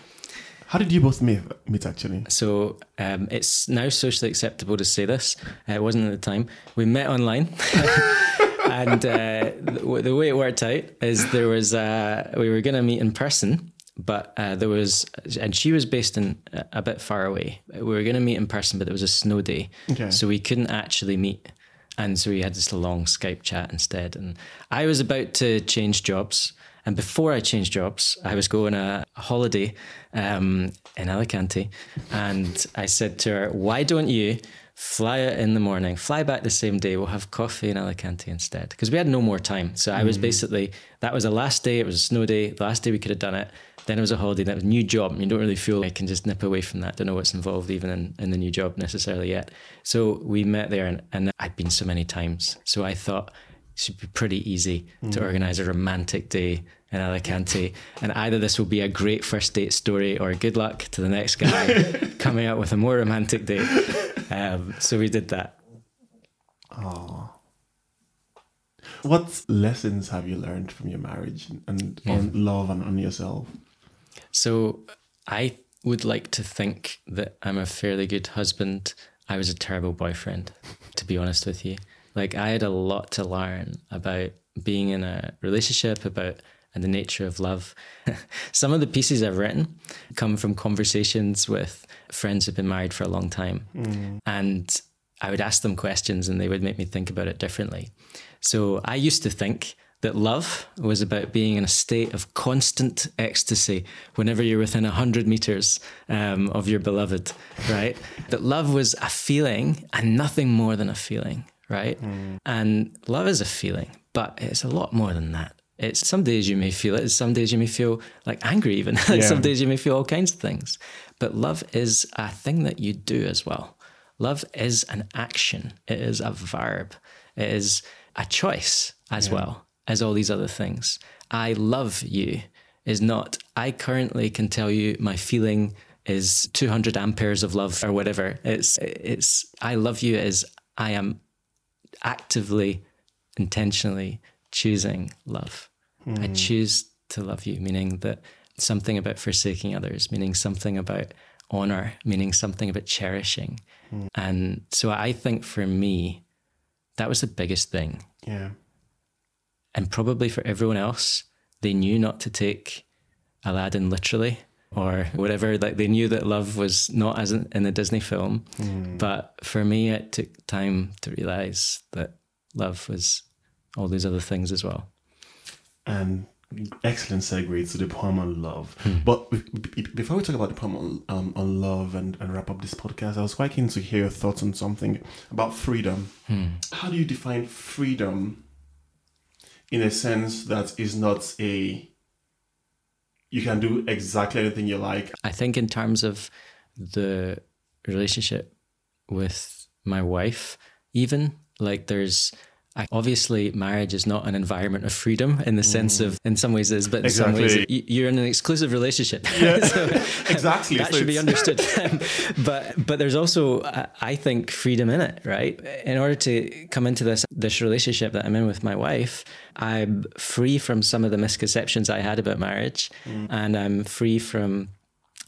How did you both meet, meet actually? So um, it's now socially acceptable to say this. Uh, it wasn't at the time. We met online, and uh, the, the way it worked out is there was uh, we were going to meet in person, but uh, there was and she was based in a, a bit far away. We were going to meet in person, but there was a snow day, Okay. so we couldn't actually meet. And so we had this long Skype chat instead. And I was about to change jobs. And before I changed jobs, I was going on a holiday um, in Alicante. And I said to her, Why don't you fly out in the morning, fly back the same day? We'll have coffee in Alicante instead. Because we had no more time. So I was basically, that was the last day. It was a snow day. The last day we could have done it. Then it was a holiday. That was a new job. You don't really feel I can just nip away from that. Don't know what's involved even in, in the new job necessarily yet. So we met there and, and I'd been so many times. So I thought should be pretty easy to organize a romantic day in Alicante. And either this will be a great first date story or good luck to the next guy coming up with a more romantic date. Um, so we did that. What lessons have you learned from your marriage and on love and on yourself? So I would like to think that I'm a fairly good husband I was a terrible boyfriend, to be honest with you. Like, I had a lot to learn about being in a relationship, about and the nature of love. Some of the pieces I've written come from conversations with friends who've been married for a long time. Mm. And I would ask them questions and they would make me think about it differently. So I used to think that love was about being in a state of constant ecstasy whenever you're within 100 meters um, of your beloved, right? that love was a feeling and nothing more than a feeling, right? Mm. And love is a feeling, but it's a lot more than that. It's some days you may feel it, some days you may feel like angry, even. Yeah. some days you may feel all kinds of things. But love is a thing that you do as well. Love is an action, it is a verb, it is a choice as yeah. well as all these other things. I love you is not, I currently can tell you my feeling is 200 amperes of love or whatever. It's, it's, I love you is I am actively, intentionally choosing love. Mm. I hmm. choose to love you, meaning that something about forsaking others, meaning something about honor, meaning something about cherishing. Mm. And so I think for me, that was the biggest thing. Yeah. And probably for everyone else, they knew not to take Aladdin literally or whatever. Like they knew that love was not as in, in a Disney film. Mm. But for me, it took time to realize that love was all these other things as well. And excellent segue to the poem on love. Hmm. But before we talk about the poem on, um, on love and, and wrap up this podcast, I was quite keen to hear your thoughts on something about freedom. Hmm. How do you define freedom in a sense that is not a you can do exactly anything you like? I think in terms of the relationship with my wife, even like there's obviously marriage is not an environment of freedom in the sense mm. of in some ways is but in exactly. some ways you're in an exclusive relationship yeah. so exactly that so should be understood but but there's also i think freedom in it right in order to come into this this relationship that i'm in with my wife i'm free from some of the misconceptions i had about marriage mm. and i'm free from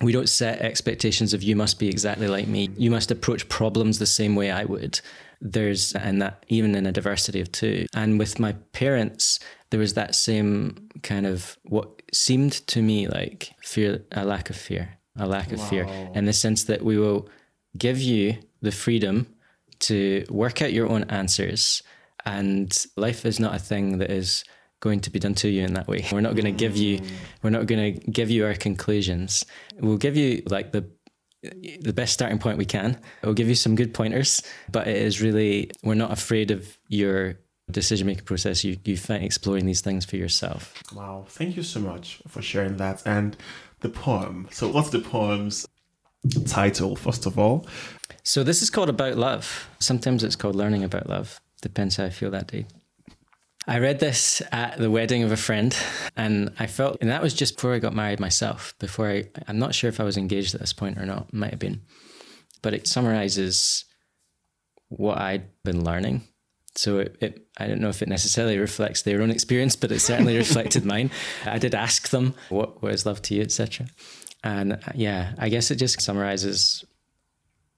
we don't set expectations of you must be exactly like me. You must approach problems the same way I would there's and that even in a diversity of two and with my parents there was that same kind of what seemed to me like fear a lack of fear a lack of wow. fear in the sense that we will give you the freedom to work out your own answers and life is not a thing that is going to be done to you in that way we're not going to give you mm. we're not going to give you our conclusions we'll give you like the the best starting point we can. It will give you some good pointers, but it is really, we're not afraid of your decision making process. You, you find exploring these things for yourself. Wow. Thank you so much for sharing that. And the poem. So, what's the poem's title, first of all? So, this is called About Love. Sometimes it's called Learning About Love. Depends how I feel that day. I read this at the wedding of a friend, and I felt, and that was just before I got married myself. Before I, I'm not sure if I was engaged at this point or not, might have been, but it summarizes what I'd been learning. So it, it, I don't know if it necessarily reflects their own experience, but it certainly reflected mine. I did ask them what what is love to you, etc. And uh, yeah, I guess it just summarizes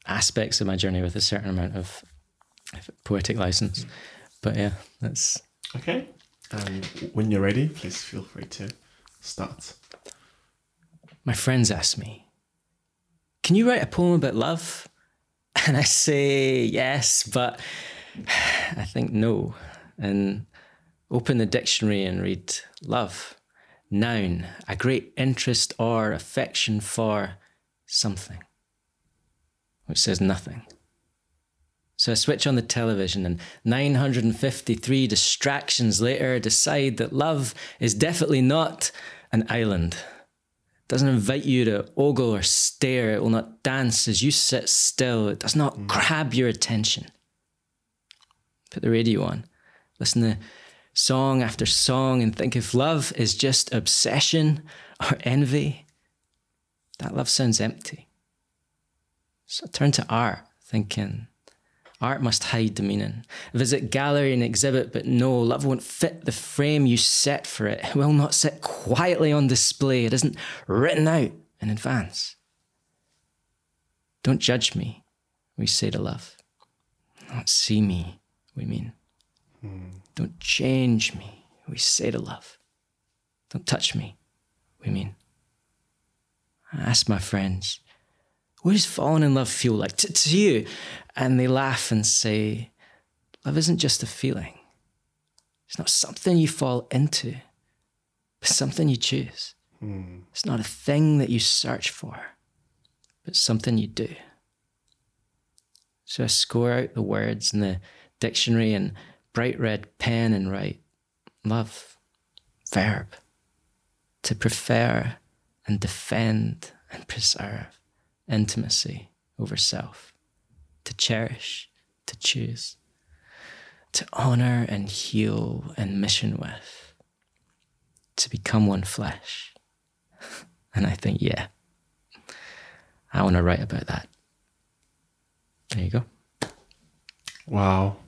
aspects of my journey with a certain amount of poetic license. But yeah, that's Okay. And when you're ready, please feel free to start. My friends ask me, Can you write a poem about love? And I say yes, but I think no. And open the dictionary and read love. Noun, a great interest or affection for something, which says nothing. So I switch on the television, and 953 distractions later, decide that love is definitely not an island. It doesn't invite you to ogle or stare. It will not dance as you sit still. It does not mm. grab your attention. Put the radio on, listen to song after song, and think if love is just obsession or envy, that love sounds empty. So I turn to art, thinking, Art must hide the meaning. Visit gallery and exhibit, but no, love won't fit the frame you set for it. It will not sit quietly on display. It isn't written out in advance. Don't judge me we say to love. Don't see me, we mean. Don't change me, we say to love. Don't touch me, we mean. I ask my friends, what does falling in love feel like to, to you? And they laugh and say, love isn't just a feeling. It's not something you fall into, but something you choose. Hmm. It's not a thing that you search for, but something you do. So I score out the words in the dictionary and bright red pen and write love, verb, to prefer and defend and preserve intimacy over self, to cherish, to choose, to honor and heal and mission with, to become one flesh. And I think, yeah, I want to write about that. There you go. Wow.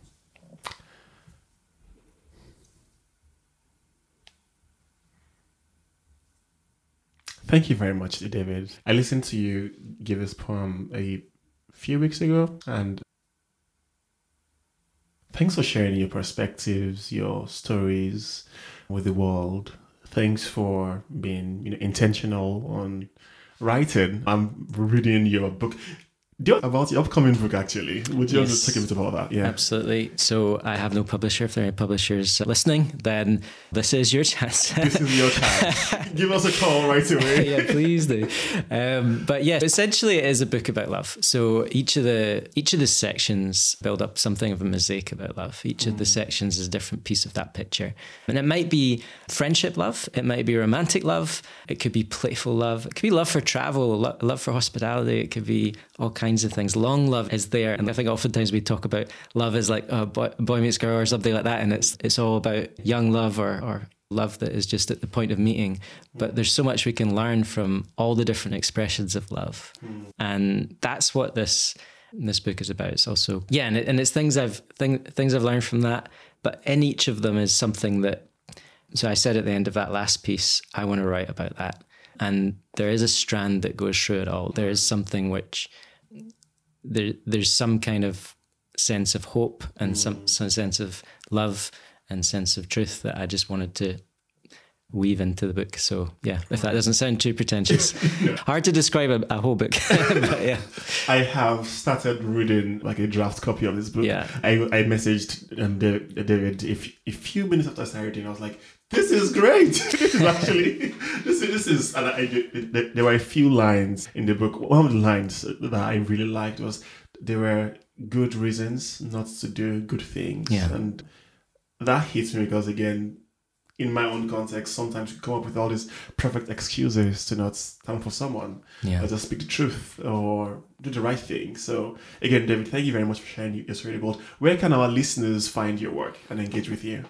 Thank you very much, David. I listened to you give this poem a few weeks ago, and thanks for sharing your perspectives, your stories with the world. Thanks for being you know, intentional on writing. I'm reading your book. About the upcoming book, actually. Would you Yes. want to talk a bit about that? Yeah. Absolutely. So I have no publisher. If there are any publishers listening, then this is your chance. This is your chance. Give us a call right away. yeah, please do. Um, but yeah, essentially, it is a book about love. So each of the each of the sections build up something of a mosaic about love. Each of the sections is a different piece of that picture, and it might be friendship love. It might be romantic love. It could be playful love. It could be love for travel, lo- love for hospitality. It could be all kinds of things. Long love is there, and I think oftentimes we talk about love as like a boy, boy meets girl or something like that, and it's it's all about young love or or love that is just at the point of meeting. But there's so much we can learn from all the different expressions of love, and that's what this this book is about. It's also yeah, and, it, and it's things I've thing, things I've learned from that. But in each of them is something that. So I said at the end of that last piece, I want to write about that, and there is a strand that goes through it all. There is something which there there's some kind of sense of hope and some some sense of love and sense of truth that I just wanted to weave into the book. So yeah, if that doesn't sound too pretentious, hard to describe a, a whole book, but yeah, I have started reading like a draft copy of this book. Yeah. I, I messaged um, Da- David a, f- a few minutes after I started reading. I was like, "This is great. this is actually this is this is." And I, there- there were a few lines in the book. One of the lines that I really liked was there were good reasons not to do good things. Yeah. and that hits me because again. In my own context, sometimes you come up with all these perfect excuses to not stand for someone yeah. or just speak the truth or do the right thing. So again, David, thank you very much for sharing your story about where can our listeners find your work and engage with you?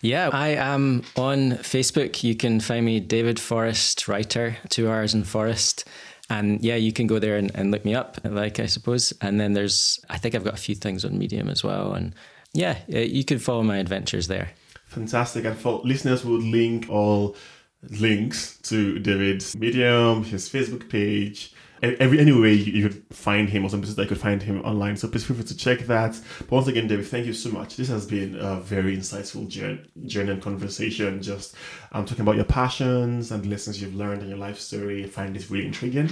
Yeah, I am on Facebook. You can find me David Forrest Writer, two hours in Forrest. And yeah, you can go there and, and look me up, like I suppose. And then there's, I think I've got a few things on Medium as well. And yeah, uh, you can follow my adventures there. Fantastic. And for listeners, we'll link all links to David's Medium, his Facebook page, every any way you, could find him or some places that you could find him online. So please feel free to check that. But once again, David, thank you so much. This has been a very insightful journey, journey and conversation. Just um, talking about your passions and the lessons you've learned in your life story. I find this really intriguing.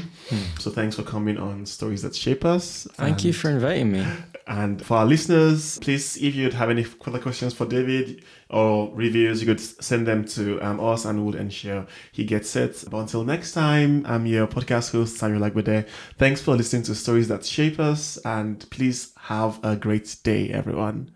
So thanks for coming on Stories That Shape Us. Thank you for inviting me. and for our listeners, please, if you'd have any further questions for David or reviews, you could send them to um, us and we'll ensure he gets it. But until next time, I'm your podcast host, Samuel Agbede. Thanks for listening to Stories That Shape Us, and please have a great day, everyone.